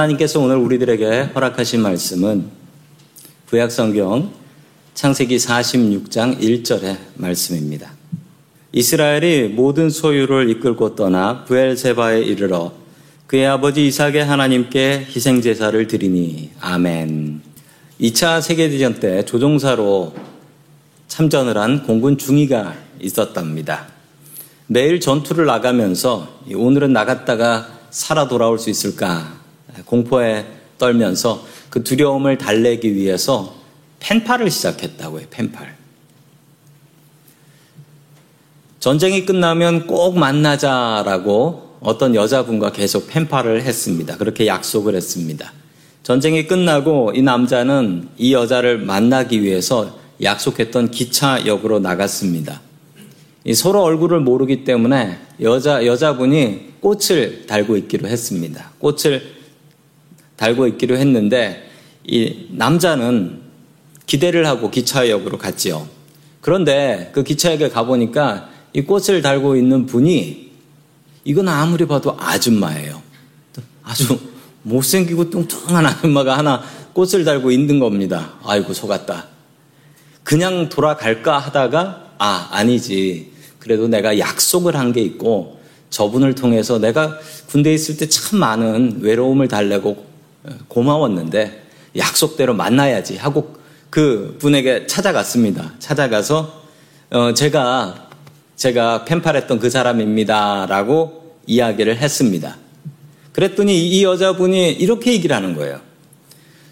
하나님께서 오늘 우리들에게 허락하신 말씀은 구약 성경 창세기 46장 1절의 말씀입니다. 이스라엘이 모든 소유를 이끌고 떠나 부엘세바에 이르러 그의 아버지 이삭의 하나님께 희생 제사를 드리니 아멘. 2차 세계대전 때 조종사로 참전을 한 공군 중위가 있었답니다. 매일 전투를 나가면서 오늘은 나갔다가 살아 돌아올 수 있을까 공포에 떨면서 그 두려움을 달래기 위해서 펜팔을 시작했다고 해요. 펜팔. 전쟁이 끝나면 꼭 만나자라고 어떤 여자분과 계속 펜팔을 했습니다. 그렇게 약속을 했습니다. 전쟁이 끝나고 이 남자는 이 여자를 만나기 위해서 약속했던 기차역으로 나갔습니다. 이 서로 얼굴을 모르기 때문에 여자 여자분이 꽃을 달고 있기로 했습니다. 꽃을 달고 있기로 했는데 이 남자는 기대를 하고 기차역으로 갔지요. 그런데 그 기차역에 가보니까 이 꽃을 달고 있는 분이 이건 아무리 봐도 아줌마예요. 아주 못생기고 뚱뚱한 아줌마가 하나 꽃을 달고 있는 겁니다. 아이고, 속았다. 그냥 돌아갈까 하다가, 아, 아니지. 그래도 내가 약속을 한 게 있고, 저분을 통해서 내가 군대에 있을 때 참 많은 외로움을 달래고 고마웠는데, 약속대로 만나야지 하고 그 분에게 찾아갔습니다. 찾아가서, 어, 제가, 제가 펜팔했던 그 사람입니다라고 이야기를 했습니다. 그랬더니 이 여자분이 이렇게 얘기를 하는 거예요.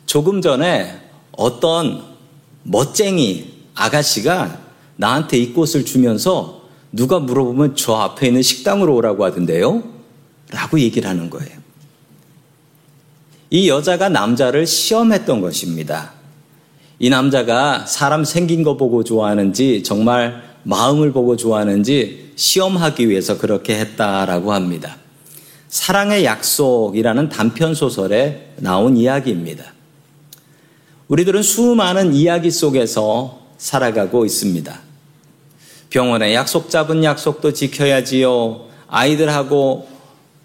조금 전에 어떤 멋쟁이 아가씨가 나한테 이 꽃을 주면서 누가 물어보면 저 앞에 있는 식당으로 오라고 하던데요? 라고 얘기를 하는 거예요. 이 여자가 남자를 시험했던 것입니다. 이 남자가 사람 생긴 거 보고 좋아하는지 정말 마음을 보고 좋아하는지 시험하기 위해서 그렇게 했다라고 합니다. 사랑의 약속이라는 단편 소설에 나온 이야기입니다. 우리들은 수많은 이야기 속에서 살아가고 있습니다. 병원에 약속 잡은 약속도 지켜야지요. 아이들하고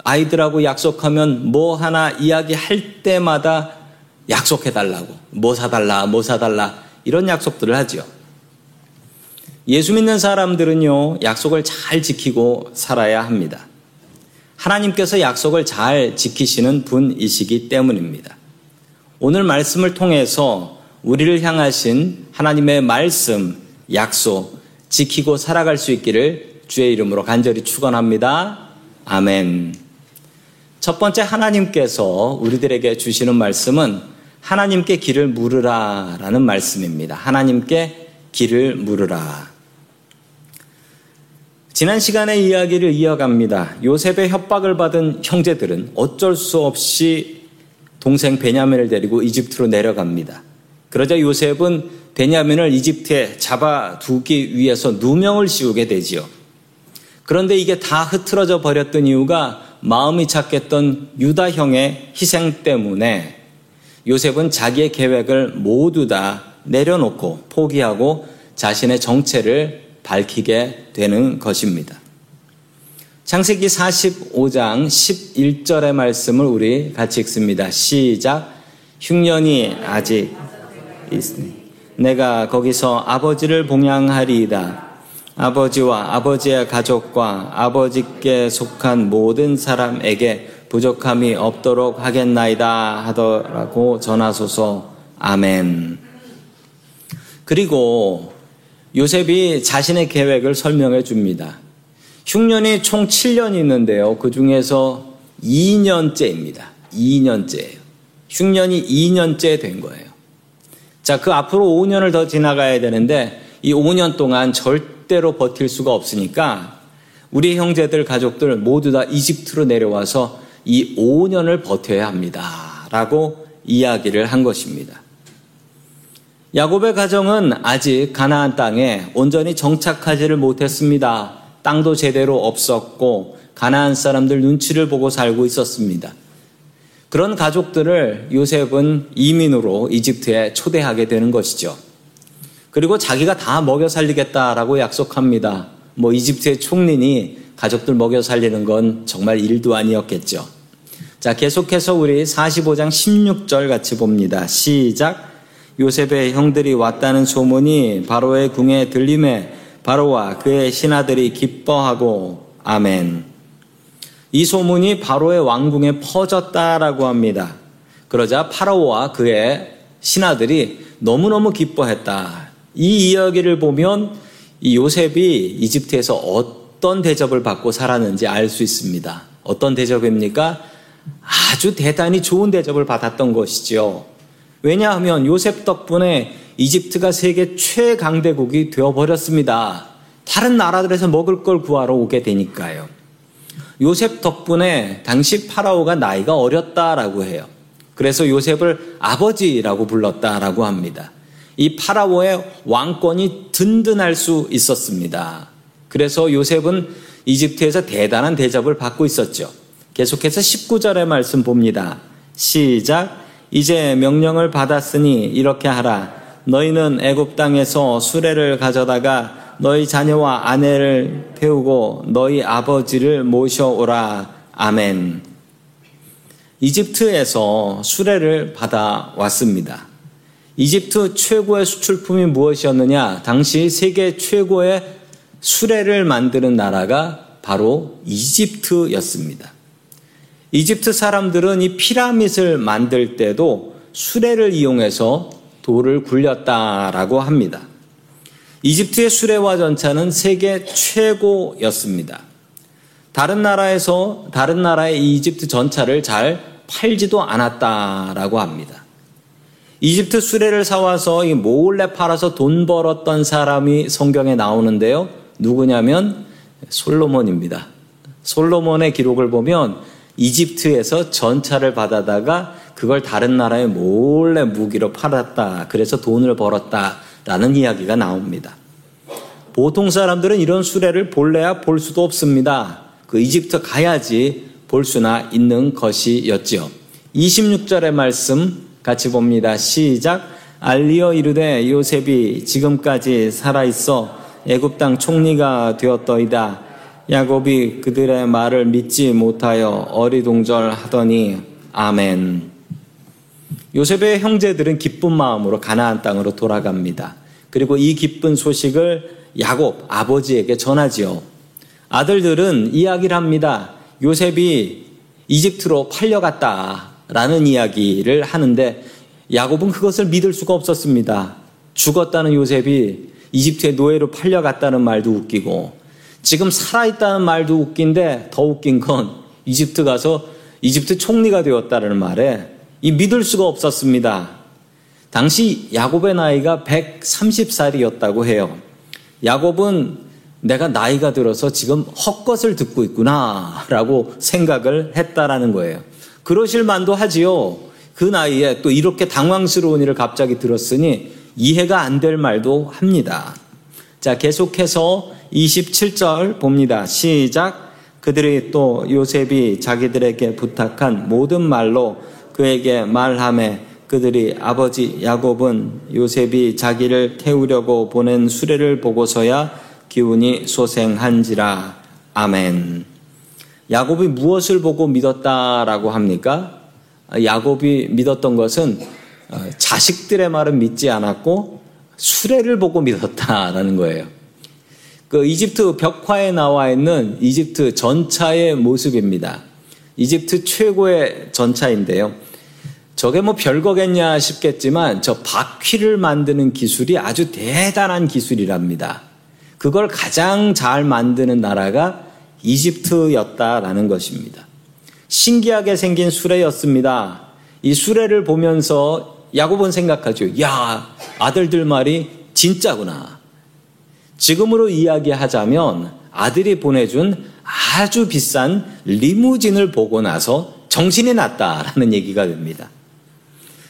아이들하고 약속하면 뭐 하나 이야기할 때마다 약속해 달라고 뭐 사달라 뭐 사달라 이런 약속들을 하지요. 예수 믿는 사람들은요 약속을 잘 지키고 살아야 합니다. 하나님께서 약속을 잘 지키시는 분이시기 때문입니다. 오늘 말씀을 통해서 우리를 향하신 하나님의 말씀, 약속, 지키고 살아갈 수 있기를 주의 이름으로 간절히 축원합니다. 아멘. 첫 번째 하나님께서 우리들에게 주시는 말씀은 하나님께 길을 물으라 라는 말씀입니다. 하나님께 길을 물으라. 지난 시간의 이야기를 이어갑니다. 요셉의 협박을 받은 형제들은 어쩔 수 없이 동생 베냐민을 데리고 이집트로 내려갑니다. 그러자 요셉은 베냐민을 이집트에 잡아두기 위해서 누명을 씌우게 되지요. 그런데 이게 다 흐트러져 버렸던 이유가 마음이 착했던 유다 형의 희생 때문에 요셉은 자기의 계획을 모두 다 내려놓고 포기하고 자신의 정체를 밝히게 되는 것입니다. 창세기 45장 11절의 말씀을 우리 같이 읽습니다. 시작. 흉년이 아직 있으니 내가 거기서 아버지를 봉양하리이다. 아버지와 아버지의 가족과 아버지께 속한 모든 사람에게 부족함이 없도록 하겠나이다 하더라고 전하소서. 아멘. 그리고 요셉이 자신의 계획을 설명해 줍니다. 흉년이 총 7년이 있는데요. 그 중에서 2년째입니다. 2년째예요. 흉년이 2년째 된 거예요. 자, 그 앞으로 5년을 더 지나가야 되는데 이 5년 동안 절대 로 버틸 수가 없으니까 우리 형제들 가족들 모두 다 이집트로 내려와서 이 5년을 버텨야 합니다. 라고 이야기를 한 것입니다. 야곱의 가정은 아직 가나안 땅에 온전히 정착하지를 못했습니다. 땅도 제대로 없었고 가나안 사람들 눈치를 보고 살고 있었습니다. 그런 가족들을 요셉은 이민으로 이집트에 초대하게 되는 것이죠. 그리고 자기가 다 먹여 살리겠다라고 약속합니다. 뭐 이집트의 총리니 가족들 먹여 살리는 건 정말 일도 아니었겠죠. 자, 계속해서 우리 45장 16절 같이 봅니다. 시작. 요셉의 형들이 왔다는 소문이 바로의 궁에 들림에 바로와 그의 신하들이 기뻐하고 아멘. 이 소문이 바로의 왕궁에 퍼졌다라고 합니다. 그러자 파라오와 그의 신하들이 너무너무 기뻐했다. 이 이야기를 보면 이 요셉이 이집트에서 어떤 대접을 받고 살았는지 알 수 있습니다. 어떤 대접입니까? 아주 대단히 좋은 대접을 받았던 것이지요. 왜냐하면 요셉 덕분에 이집트가 세계 최강대국이 되어버렸습니다. 다른 나라들에서 먹을 걸 구하러 오게 되니까요. 요셉 덕분에 당시 파라오가 나이가 어렸다라고 해요. 그래서 요셉을 아버지라고 불렀다라고 합니다. 이 파라오의 왕권이 든든할 수 있었습니다. 그래서 요셉은 이집트에서 대단한 대접을 받고 있었죠. 계속해서 19절의 말씀 봅니다. 시작. 이제 명령을 받았으니 이렇게 하라. 너희는 애굽 땅에서 수레를 가져다가 너희 자녀와 아내를 태우고 너희 아버지를 모셔오라. 아멘. 이집트에서 수레를 받아왔습니다. 이집트 최고의 수출품이 무엇이었느냐? 당시 세계 최고의 수레를 만드는 나라가 바로 이집트였습니다. 이집트 사람들은 이 피라밋을 만들 때도 수레를 이용해서 돌을 굴렸다라고 합니다. 이집트의 수레와 전차는 세계 최고였습니다. 다른 나라에서 다른 나라의 이집트 전차를 잘 팔지도 않았다라고 합니다. 이집트 수레를 사와서 몰래 팔아서 돈 벌었던 사람이 성경에 나오는데요. 누구냐면 솔로몬입니다. 솔로몬의 기록을 보면 이집트에서 전차를 받아다가 그걸 다른 나라에 몰래 무기로 팔았다. 그래서 돈을 벌었다 라는 이야기가 나옵니다. 보통 사람들은 이런 수레를 볼래야 볼 수도 없습니다. 그 이집트 가야지 볼 수나 있는 것이었지요. 26절의 말씀 같이 봅니다. 시작. 알리어 이르되 요셉이 지금까지 살아 있어 애굽 땅 총리가 되었더이다. 야곱이 그들의 말을 믿지 못하여 어리동절하더니 아멘. 요셉의 형제들은 기쁜 마음으로 가나안 땅으로 돌아갑니다. 그리고 이 기쁜 소식을 야곱 아버지에게 전하지요. 아들들은 이야기를 합니다. 요셉이 이집트로 팔려갔다. 라는 이야기를 하는데 야곱은 그것을 믿을 수가 없었습니다. 죽었다는 요셉이 이집트의 노예로 팔려갔다는 말도 웃기고 지금 살아있다는 말도 웃긴데 더 웃긴 건 이집트 가서 이집트 총리가 되었다는 말에 이 믿을 수가 없었습니다. 당시 야곱의 나이가 130살이었다고 해요. 야곱은 내가 나이가 들어서 지금 헛것을 듣고 있구나 라고 생각을 했다라는 거예요. 그러실 만도 하지요. 그 나이에 또 이렇게 당황스러운 일을 갑자기 들었으니 이해가 안 될 말도 합니다. 자, 계속해서 27절 봅니다. 시작. 그들이 또 요셉이 자기들에게 부탁한 모든 말로 그에게 말함에 그들이 아버지 야곱은 요셉이 자기를 태우려고 보낸 수레를 보고서야 기운이 소생한지라. 아멘. 야곱이 무엇을 보고 믿었다라고 합니까? 야곱이 믿었던 것은 어, 자식들의 말은 믿지 않았고 수레를 보고 믿었다라는 거예요. 그 이집트 벽화에 나와 있는 이집트 전차의 모습입니다. 이집트 최고의 전차인데요. 저게 뭐 별거겠냐 싶겠지만 저 바퀴를 만드는 기술이 아주 대단한 기술이랍니다. 그걸 가장 잘 만드는 나라가 이집트였다라는 것입니다. 신기하게 생긴 수레였습니다. 이 수레를 보면서 야곱은 생각하죠. 야, 아들들 말이 진짜구나. 지금으로 이야기하자면 아들이 보내준 아주 비싼 리무진을 보고 나서 정신이 났다라는 얘기가 됩니다.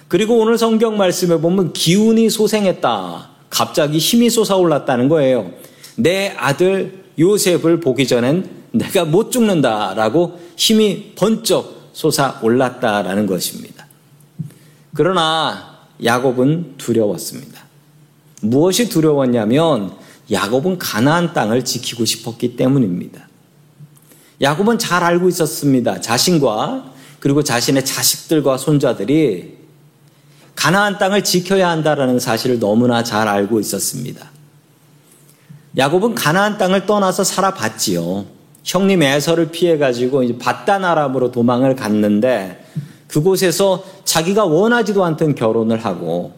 그리고 오늘 성경 말씀에 보면 기운이 소생했다. 갑자기 힘이 솟아올랐다는 거예요. 내 아들 요셉을 보기 전엔 내가 못 죽는다라고 힘이 번쩍 솟아 올랐다라는 것입니다. 그러나 야곱은 두려웠습니다. 무엇이 두려웠냐면 야곱은 가나안 땅을 지키고 싶었기 때문입니다. 야곱은 잘 알고 있었습니다. 자신과 그리고 자신의 자식들과 손자들이 가나안 땅을 지켜야 한다라는 사실을 너무나 잘 알고 있었습니다. 야곱은 가나안 땅을 떠나서 살아봤지요. 형님 에서를 피해가지고 이제 바다나람으로 도망을 갔는데 그곳에서 자기가 원하지도 않던 결혼을 하고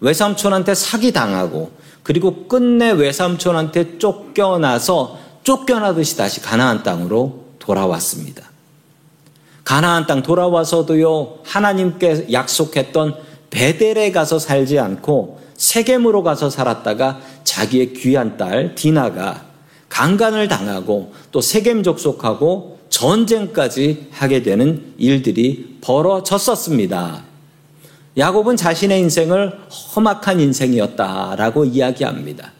외삼촌한테 사기 당하고 그리고 끝내 외삼촌한테 쫓겨나서 쫓겨나듯이 다시 가나안 땅으로 돌아왔습니다. 가나안 땅 돌아와서도요 하나님께 약속했던 베델에 가서 살지 않고 세겜으로 가서 살았다가 자기의 귀한 딸 디나가 강간을 당하고 또 세겜 족속하고 전쟁까지 하게 되는 일들이 벌어졌었습니다. 야곱은 자신의 인생을 험악한 인생이었다라고 이야기합니다.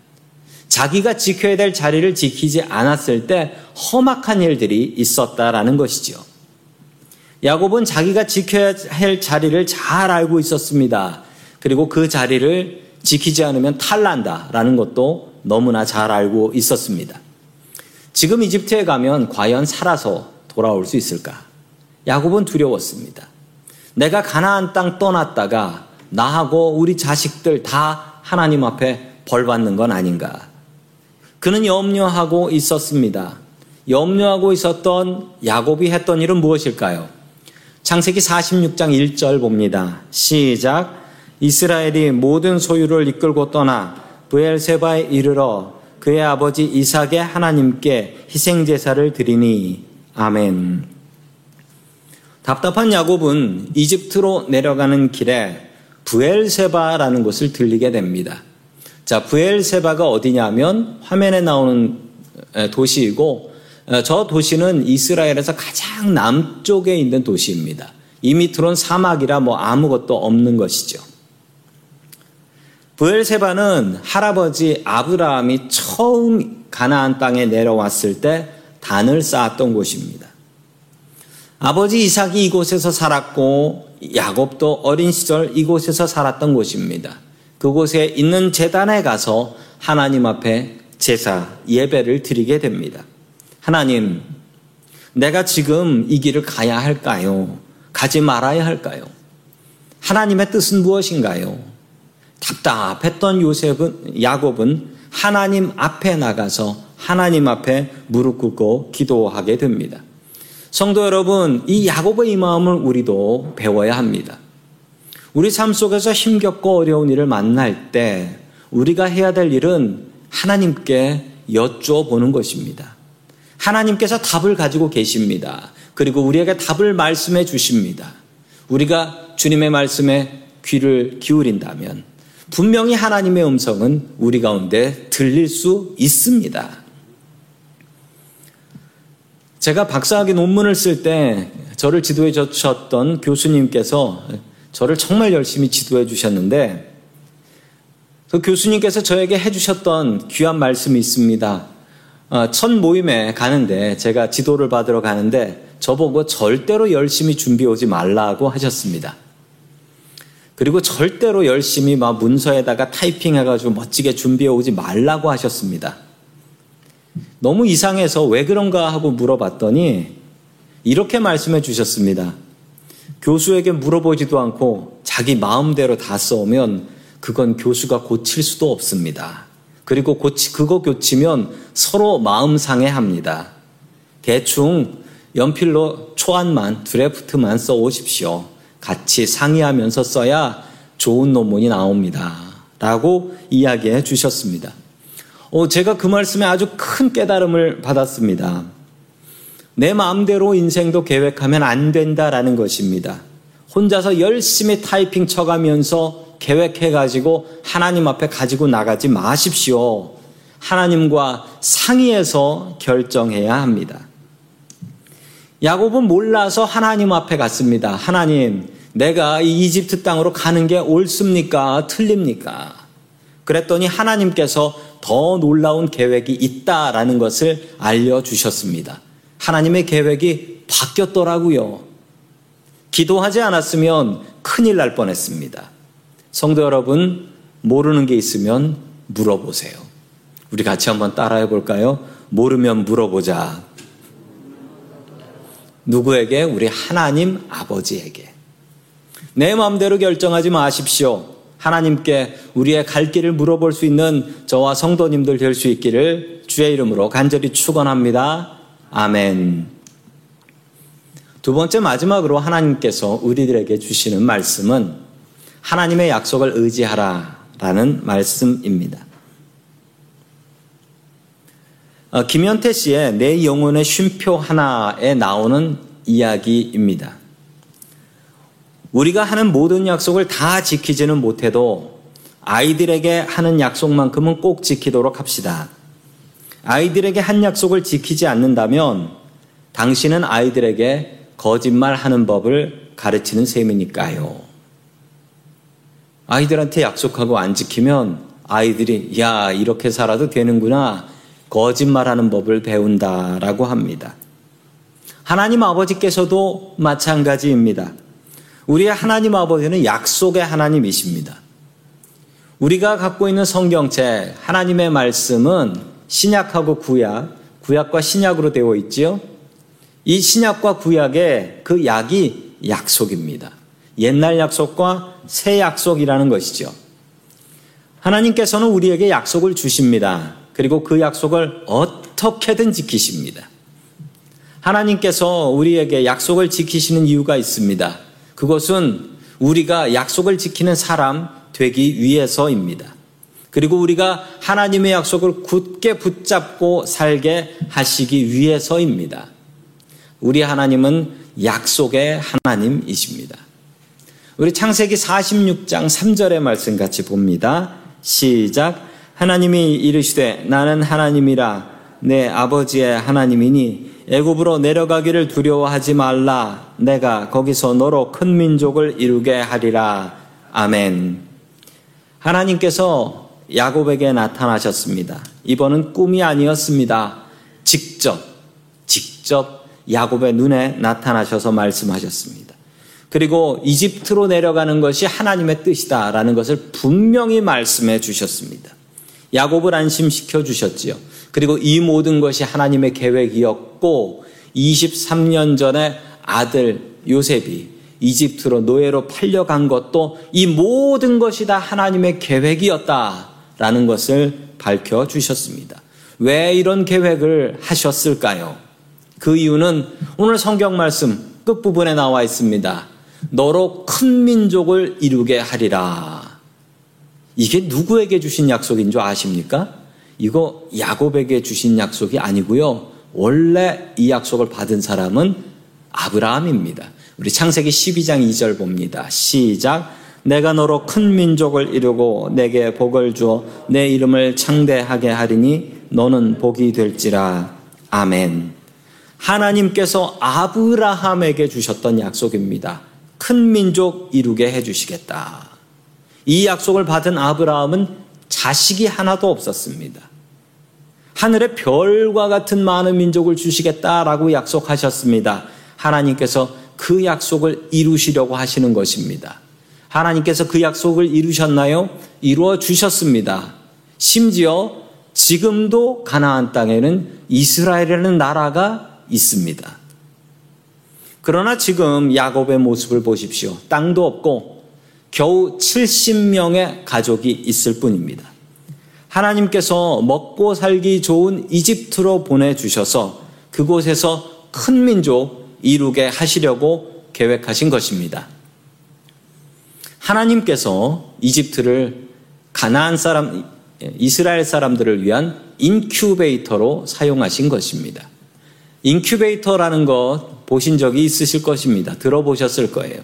자기가 지켜야 될 자리를 지키지 않았을 때 험악한 일들이 있었다라는 것이지요. 야곱은 자기가 지켜야 할 자리를 잘 알고 있었습니다. 그리고 그 자리를 지키지 않으면 탈난다라는 것도 너무나 잘 알고 있었습니다. 지금 이집트에 가면 과연 살아서 돌아올 수 있을까? 야곱은 두려웠습니다. 내가 가나안 땅 떠났다가 나하고 우리 자식들 다 하나님 앞에 벌 받는 건 아닌가? 그는 염려하고 있었습니다. 염려하고 있었던 야곱이 했던 일은 무엇일까요? 창세기 46장 1절 봅니다. 시작. 이스라엘이 모든 소유를 이끌고 떠나 부엘세바에 이르러 그의 아버지 이삭의 하나님께 희생 제사를 드리니 아멘. 답답한 야곱은 이집트로 내려가는 길에 부엘세바라는 곳을 들리게 됩니다. 자, 부엘세바가 어디냐면 화면에 나오는 도시이고 저 도시는 이스라엘에서 가장 남쪽에 있는 도시입니다. 이 밑으로는 사막이라 뭐 아무것도 없는 것이죠. 부엘세바는 할아버지 아브라함이 처음 가나안 땅에 내려왔을 때 단을 쌓았던 곳입니다. 아버지 이삭이 이곳에서 살았고 야곱도 어린 시절 이곳에서 살았던 곳입니다. 그곳에 있는 재단에 가서 하나님 앞에 제사 예배를 드리게 됩니다. 하나님, 내가 지금 이 길을 가야 할까요? 가지 말아야 할까요? 하나님의 뜻은 무엇인가요? 답답했던 요셉은 야곱은 하나님 앞에 나가서 하나님 앞에 무릎 꿇고 기도하게 됩니다. 성도 여러분, 이 야곱의 이 마음을 우리도 배워야 합니다. 우리 삶 속에서 힘겹고 어려운 일을 만날 때 우리가 해야 될 일은 하나님께 여쭤보는 것입니다. 하나님께서 답을 가지고 계십니다. 그리고 우리에게 답을 말씀해 주십니다. 우리가 주님의 말씀에 귀를 기울인다면 분명히 하나님의 음성은 우리 가운데 들릴 수 있습니다. 제가 박사학위 논문을 쓸 때 저를 지도해 주셨던 교수님께서 저를 정말 열심히 지도해 주셨는데 그 교수님께서 저에게 해주셨던 귀한 말씀이 있습니다. 어, 첫 모임에 가는데 제가 지도를 받으러 가는데 저보고 절대로 열심히 준비해 오지 말라고 하셨습니다. 그리고 절대로 열심히 막 문서에다가 타이핑해가지고 멋지게 준비해 오지 말라고 하셨습니다. 너무 이상해서 왜 그런가 하고 물어봤더니 이렇게 말씀해 주셨습니다. 교수에게 물어보지도 않고 자기 마음대로 다 써오면 그건 교수가 고칠 수도 없습니다. 그리고 고치, 그거 고치면 서로 마음 상해합니다. 대충 연필로 초안만, 드래프트만 써 오십시오. 같이 상의하면서 써야 좋은 논문이 나옵니다. 라고 이야기해 주셨습니다. 어, 제가 그 말씀에 아주 큰 깨달음을 받았습니다. 내 마음대로 인생도 계획하면 안 된다라는 것입니다. 혼자서 열심히 타이핑 쳐가면서 계획해가지고 하나님 앞에 가지고 나가지 마십시오. 하나님과 상의해서 결정해야 합니다. 야곱은 몰라서 하나님 앞에 갔습니다. 하나님, 내가 이 이집트 땅으로 가는 게 옳습니까? 틀립니까? 그랬더니 하나님께서 더 놀라운 계획이 있다라는 것을 알려주셨습니다. 하나님의 계획이 바뀌었더라고요. 기도하지 않았으면 큰일 날 뻔했습니다. 성도 여러분, 모르는 게 있으면 물어보세요. 우리 같이 한번 따라해 볼까요? 모르면 물어보자. 누구에게? 우리 하나님 아버지에게. 내 마음대로 결정하지 마십시오. 하나님께 우리의 갈 길을 물어볼 수 있는 저와 성도님들 될 수 있기를 주의 이름으로 간절히 축원합니다. 아멘. 두 번째 마지막으로 하나님께서 우리들에게 주시는 말씀은 하나님의 약속을 의지하라라는 말씀입니다. 어, 김현태 씨의 내 영혼의 쉼표 하나에 나오는 이야기입니다. 우리가 하는 모든 약속을 다 지키지는 못해도 아이들에게 하는 약속만큼은 꼭 지키도록 합시다. 아이들에게 한 약속을 지키지 않는다면 당신은 아이들에게 거짓말 하는 법을 가르치는 셈이니까요. 아이들한테 약속하고 안 지키면 아이들이 야 이렇게 살아도 되는구나 거짓말하는 법을 배운다라고 합니다. 하나님 아버지께서도 마찬가지입니다. 우리의 하나님 아버지는 약속의 하나님이십니다. 우리가 갖고 있는 성경책 하나님의 말씀은 신약하고 구약, 구약과 신약으로 되어 있지요. 이 신약과 구약의 그 약이 약속입니다. 옛날 약속과 새 약속이라는 것이죠. 하나님께서는 우리에게 약속을 주십니다. 그리고 그 약속을 어떻게든 지키십니다. 하나님께서 우리에게 약속을 지키시는 이유가 있습니다. 그것은 우리가 약속을 지키는 사람 되기 위해서입니다. 그리고 우리가 하나님의 약속을 굳게 붙잡고 살게 하시기 위해서입니다. 우리 하나님은 약속의 하나님이십니다. 우리 창세기 46장 3절의 말씀 같이 봅니다. 시작. 하나님이 이르시되 나는 하나님이라 내 아버지의 하나님이니 애굽으로 내려가기를 두려워하지 말라. 내가 거기서 너로 큰 민족을 이루게 하리라. 아멘. 하나님께서 야곱에게 나타나셨습니다. 이번은 꿈이 아니었습니다. 직접, 직접 야곱의 눈에 나타나셔서 말씀하셨습니다. 그리고 이집트로 내려가는 것이 하나님의 뜻이다라는 것을 분명히 말씀해 주셨습니다. 야곱을 안심시켜 주셨지요. 그리고 이 모든 것이 하나님의 계획이었고 23년 전에 아들 요셉이 이집트로 노예로 팔려간 것도 이 모든 것이 다 하나님의 계획이었다라는 것을 밝혀 주셨습니다. 왜 이런 계획을 하셨을까요? 그 이유는 오늘 성경 말씀 끝부분에 나와 있습니다. 너로 큰 민족을 이루게 하리라. 이게 누구에게 주신 약속인 줄 아십니까? 이거 야곱에게 주신 약속이 아니고요. 원래 이 약속을 받은 사람은 아브라함입니다. 우리 창세기 12장 2절 봅니다. 시작. 내가 너로 큰 민족을 이루고 내게 복을 주어 내 이름을 창대하게 하리니 너는 복이 될지라. 아멘. 하나님께서 아브라함에게 주셨던 약속입니다. 큰 민족 이루게 해주시겠다. 이 약속을 받은 아브라함은 자식이 하나도 없었습니다. 하늘의 별과 같은 많은 민족을 주시겠다라고 약속하셨습니다. 하나님께서 그 약속을 이루시려고 하시는 것입니다. 하나님께서 그 약속을 이루셨나요? 이루어 주셨습니다. 심지어 지금도 가나안 땅에는 이스라엘이라는 나라가 있습니다. 그러나 지금 야곱의 모습을 보십시오. 땅도 없고 겨우 70명의 가족이 있을 뿐입니다. 하나님께서 먹고 살기 좋은 이집트로 보내주셔서 그곳에서 큰 민족 이루게 하시려고 계획하신 것입니다. 하나님께서 이집트를 가나안 사람, 이스라엘 사람들을 위한 인큐베이터로 사용하신 것입니다. 인큐베이터라는 것 보신 적이 있으실 것입니다. 들어보셨을 거예요.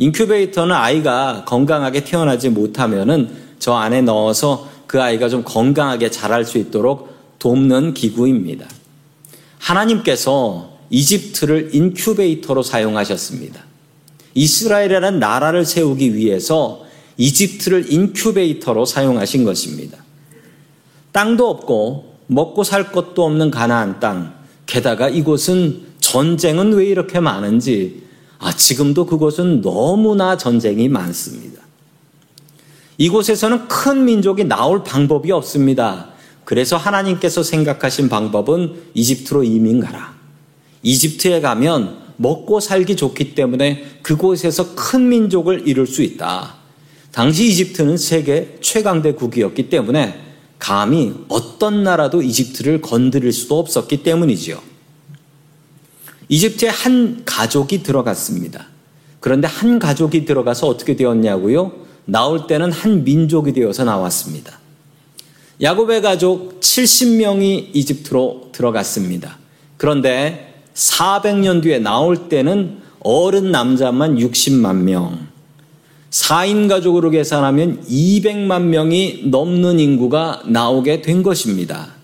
인큐베이터는 아이가 건강하게 태어나지 못하면은 저 안에 넣어서 그 아이가 좀 건강하게 자랄 수 있도록 돕는 기구입니다. 하나님께서 이집트를 인큐베이터로 사용하셨습니다. 이스라엘이라는 나라를 세우기 위해서 이집트를 인큐베이터로 사용하신 것입니다. 땅도 없고 먹고 살 것도 없는 가나안 땅. 게다가 이곳은 전쟁은 왜 이렇게 많은지 아, 지금도 그곳은 너무나 전쟁이 많습니다. 이곳에서는 큰 민족이 나올 방법이 없습니다. 그래서 하나님께서 생각하신 방법은 이집트로 이민 가라. 이집트에 가면 먹고 살기 좋기 때문에 그곳에서 큰 민족을 이룰 수 있다. 당시 이집트는 세계 최강대국이었기 때문에 감히 어떤 나라도 이집트를 건드릴 수도 없었기 때문이지요. 이집트에 한 가족이 들어갔습니다. 그런데 한 가족이 들어가서 어떻게 되었냐고요? 나올 때는 한 민족이 되어서 나왔습니다. 야곱의 가족 70명이 이집트로 들어갔습니다. 그런데 400년 뒤에 나올 때는 어른 남자만 60만 명, 4인 가족으로 계산하면 200만 명이 넘는 인구가 나오게 된 것입니다.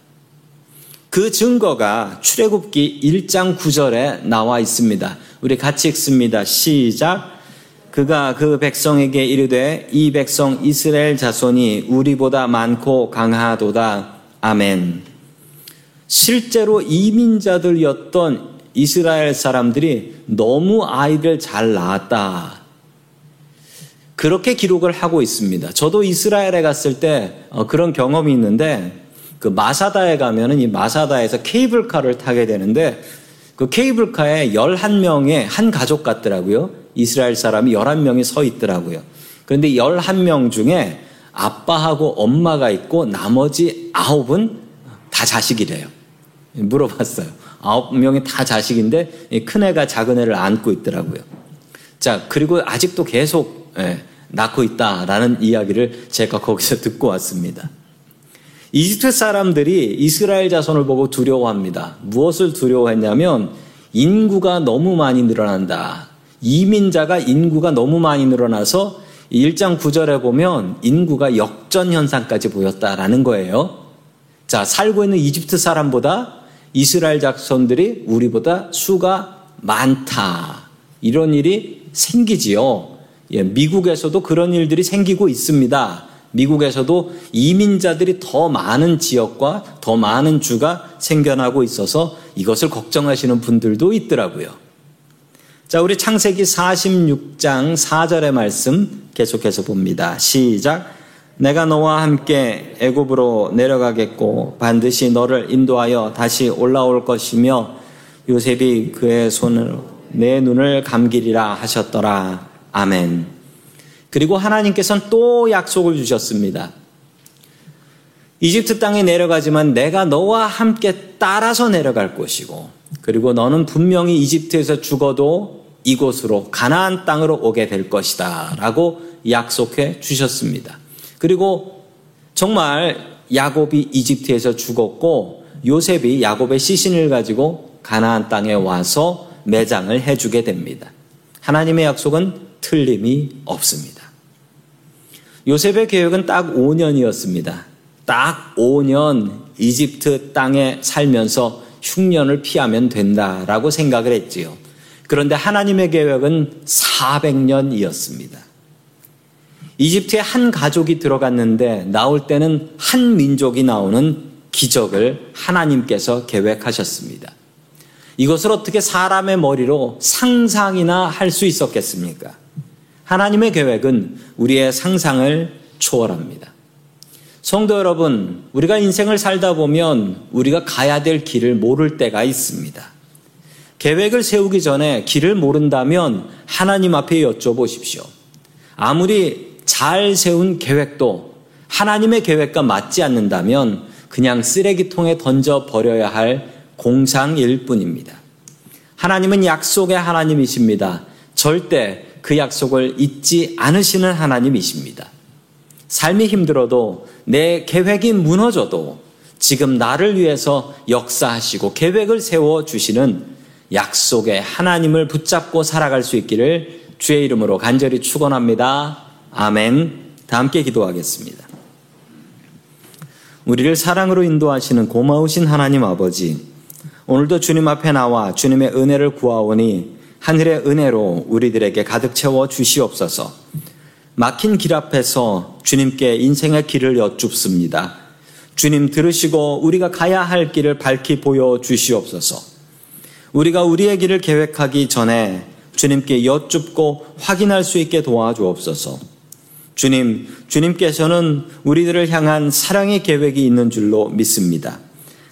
그 증거가 출애굽기 1장 9절에 나와 있습니다. 우리 같이 읽습니다. 시작. 그가 그 백성에게 이르되 이 백성 이스라엘 자손이 우리보다 많고 강하도다. 아멘. 실제로 이민자들이었던 이스라엘 사람들이 너무 아이를 잘 낳았다. 그렇게 기록을 하고 있습니다. 저도 이스라엘에 갔을 때 어, 그런 경험이 있는데 그 마사다에 가면은 이 마사다에서 케이블카를 타게 되는데 그 케이블카에 11명의 한 가족 같더라고요. 이스라엘 사람이 11명이 서 있더라고요. 그런데 11명 중에 아빠하고 엄마가 있고 나머지 9은 다 자식이래요. 물어봤어요. 9명이 다 자식인데 큰 애가 작은 애를 안고 있더라고요. 자, 그리고 아직도 계속 예, 낳고 있다라는 이야기를 제가 거기서 듣고 왔습니다. 이집트 사람들이 이스라엘 자손을 보고 두려워합니다. 무엇을 두려워했냐면 인구가 너무 많이 늘어난다. 이민자가 인구가 너무 많이 늘어나서 1장 9절에 보면 인구가 역전 현상까지 보였다라는 거예요. 자, 살고 있는 이집트 사람보다 이스라엘 자손들이 우리보다 수가 많다. 이런 일이 생기지요. 예, 미국에서도 그런 일들이 생기고 있습니다. 미국에서도 이민자들이 더 많은 지역과 더 많은 주가 생겨나고 있어서 이것을 걱정하시는 분들도 있더라고요. 자, 우리 창세기 46장 4절의 말씀 계속해서 봅니다. 시작. 내가 너와 함께 애굽으로 내려가겠고 반드시 너를 인도하여 다시 올라올 것이며 요셉이 그의 손을 내 눈을 감기리라 하셨더라. 아멘. 그리고 하나님께서는 또 약속을 주셨습니다. 이집트 땅에 내려가지만 내가 너와 함께 따라서 내려갈 것이고 그리고 너는 분명히 이집트에서 죽어도 이곳으로 가나안 땅으로 오게 될 것이다라고 약속해 주셨습니다. 그리고 정말 야곱이 이집트에서 죽었고 요셉이 야곱의 시신을 가지고 가나안 땅에 와서 매장을 해주게 됩니다. 하나님의 약속은 틀림이 없습니다. 요셉의 계획은 딱 5년이었습니다. 딱 5년 이집트 땅에 살면서 흉년을 피하면 된다라고 생각을 했지요. 그런데 하나님의 계획은 400년이었습니다. 이집트에 한 가족이 들어갔는데 나올 때는 한 민족이 나오는 기적을 하나님께서 계획하셨습니다. 이것을 어떻게 사람의 머리로 상상이나 할 수 있었겠습니까? 하나님의 계획은 우리의 상상을 초월합니다. 성도 여러분, 우리가 인생을 살다 보면 우리가 가야 될 길을 모를 때가 있습니다. 계획을 세우기 전에 길을 모른다면 하나님 앞에 여쭤보십시오. 아무리 잘 세운 계획도 하나님의 계획과 맞지 않는다면 그냥 쓰레기통에 던져 버려야 할 공상일 뿐입니다. 하나님은 약속의 하나님이십니다. 절대 그 약속을 잊지 않으시는 하나님이십니다. 삶이 힘들어도 내 계획이 무너져도 지금 나를 위해서 역사하시고 계획을 세워 주시는 약속의 하나님을 붙잡고 살아갈 수 있기를 주의 이름으로 간절히 축원합니다. 아멘. 다 함께 기도하겠습니다. 우리를 사랑으로 인도하시는 고마우신 하나님 아버지, 오늘도 주님 앞에 나와 주님의 은혜를 구하오니 하늘의 은혜로 우리들에게 가득 채워 주시옵소서. 막힌 길 앞에서 주님께 인생의 길을 여쭙습니다. 주님 들으시고 우리가 가야 할 길을 밝히 보여 주시옵소서. 우리가 우리의 길을 계획하기 전에 주님께 여쭙고 확인할 수 있게 도와주옵소서. 주님, 주님께서는 우리들을 향한 사랑의 계획이 있는 줄로 믿습니다.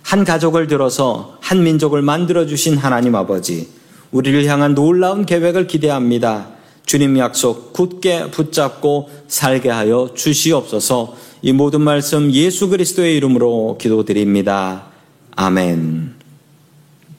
한 가족을 들어서 한 민족을 만들어 주신 하나님 아버지, 우리를 향한 놀라운 계획을 기대합니다. 주님 약속 굳게 붙잡고 살게 하여 주시옵소서. 이 모든 말씀 예수 그리스도의 이름으로 기도드립니다. 아멘.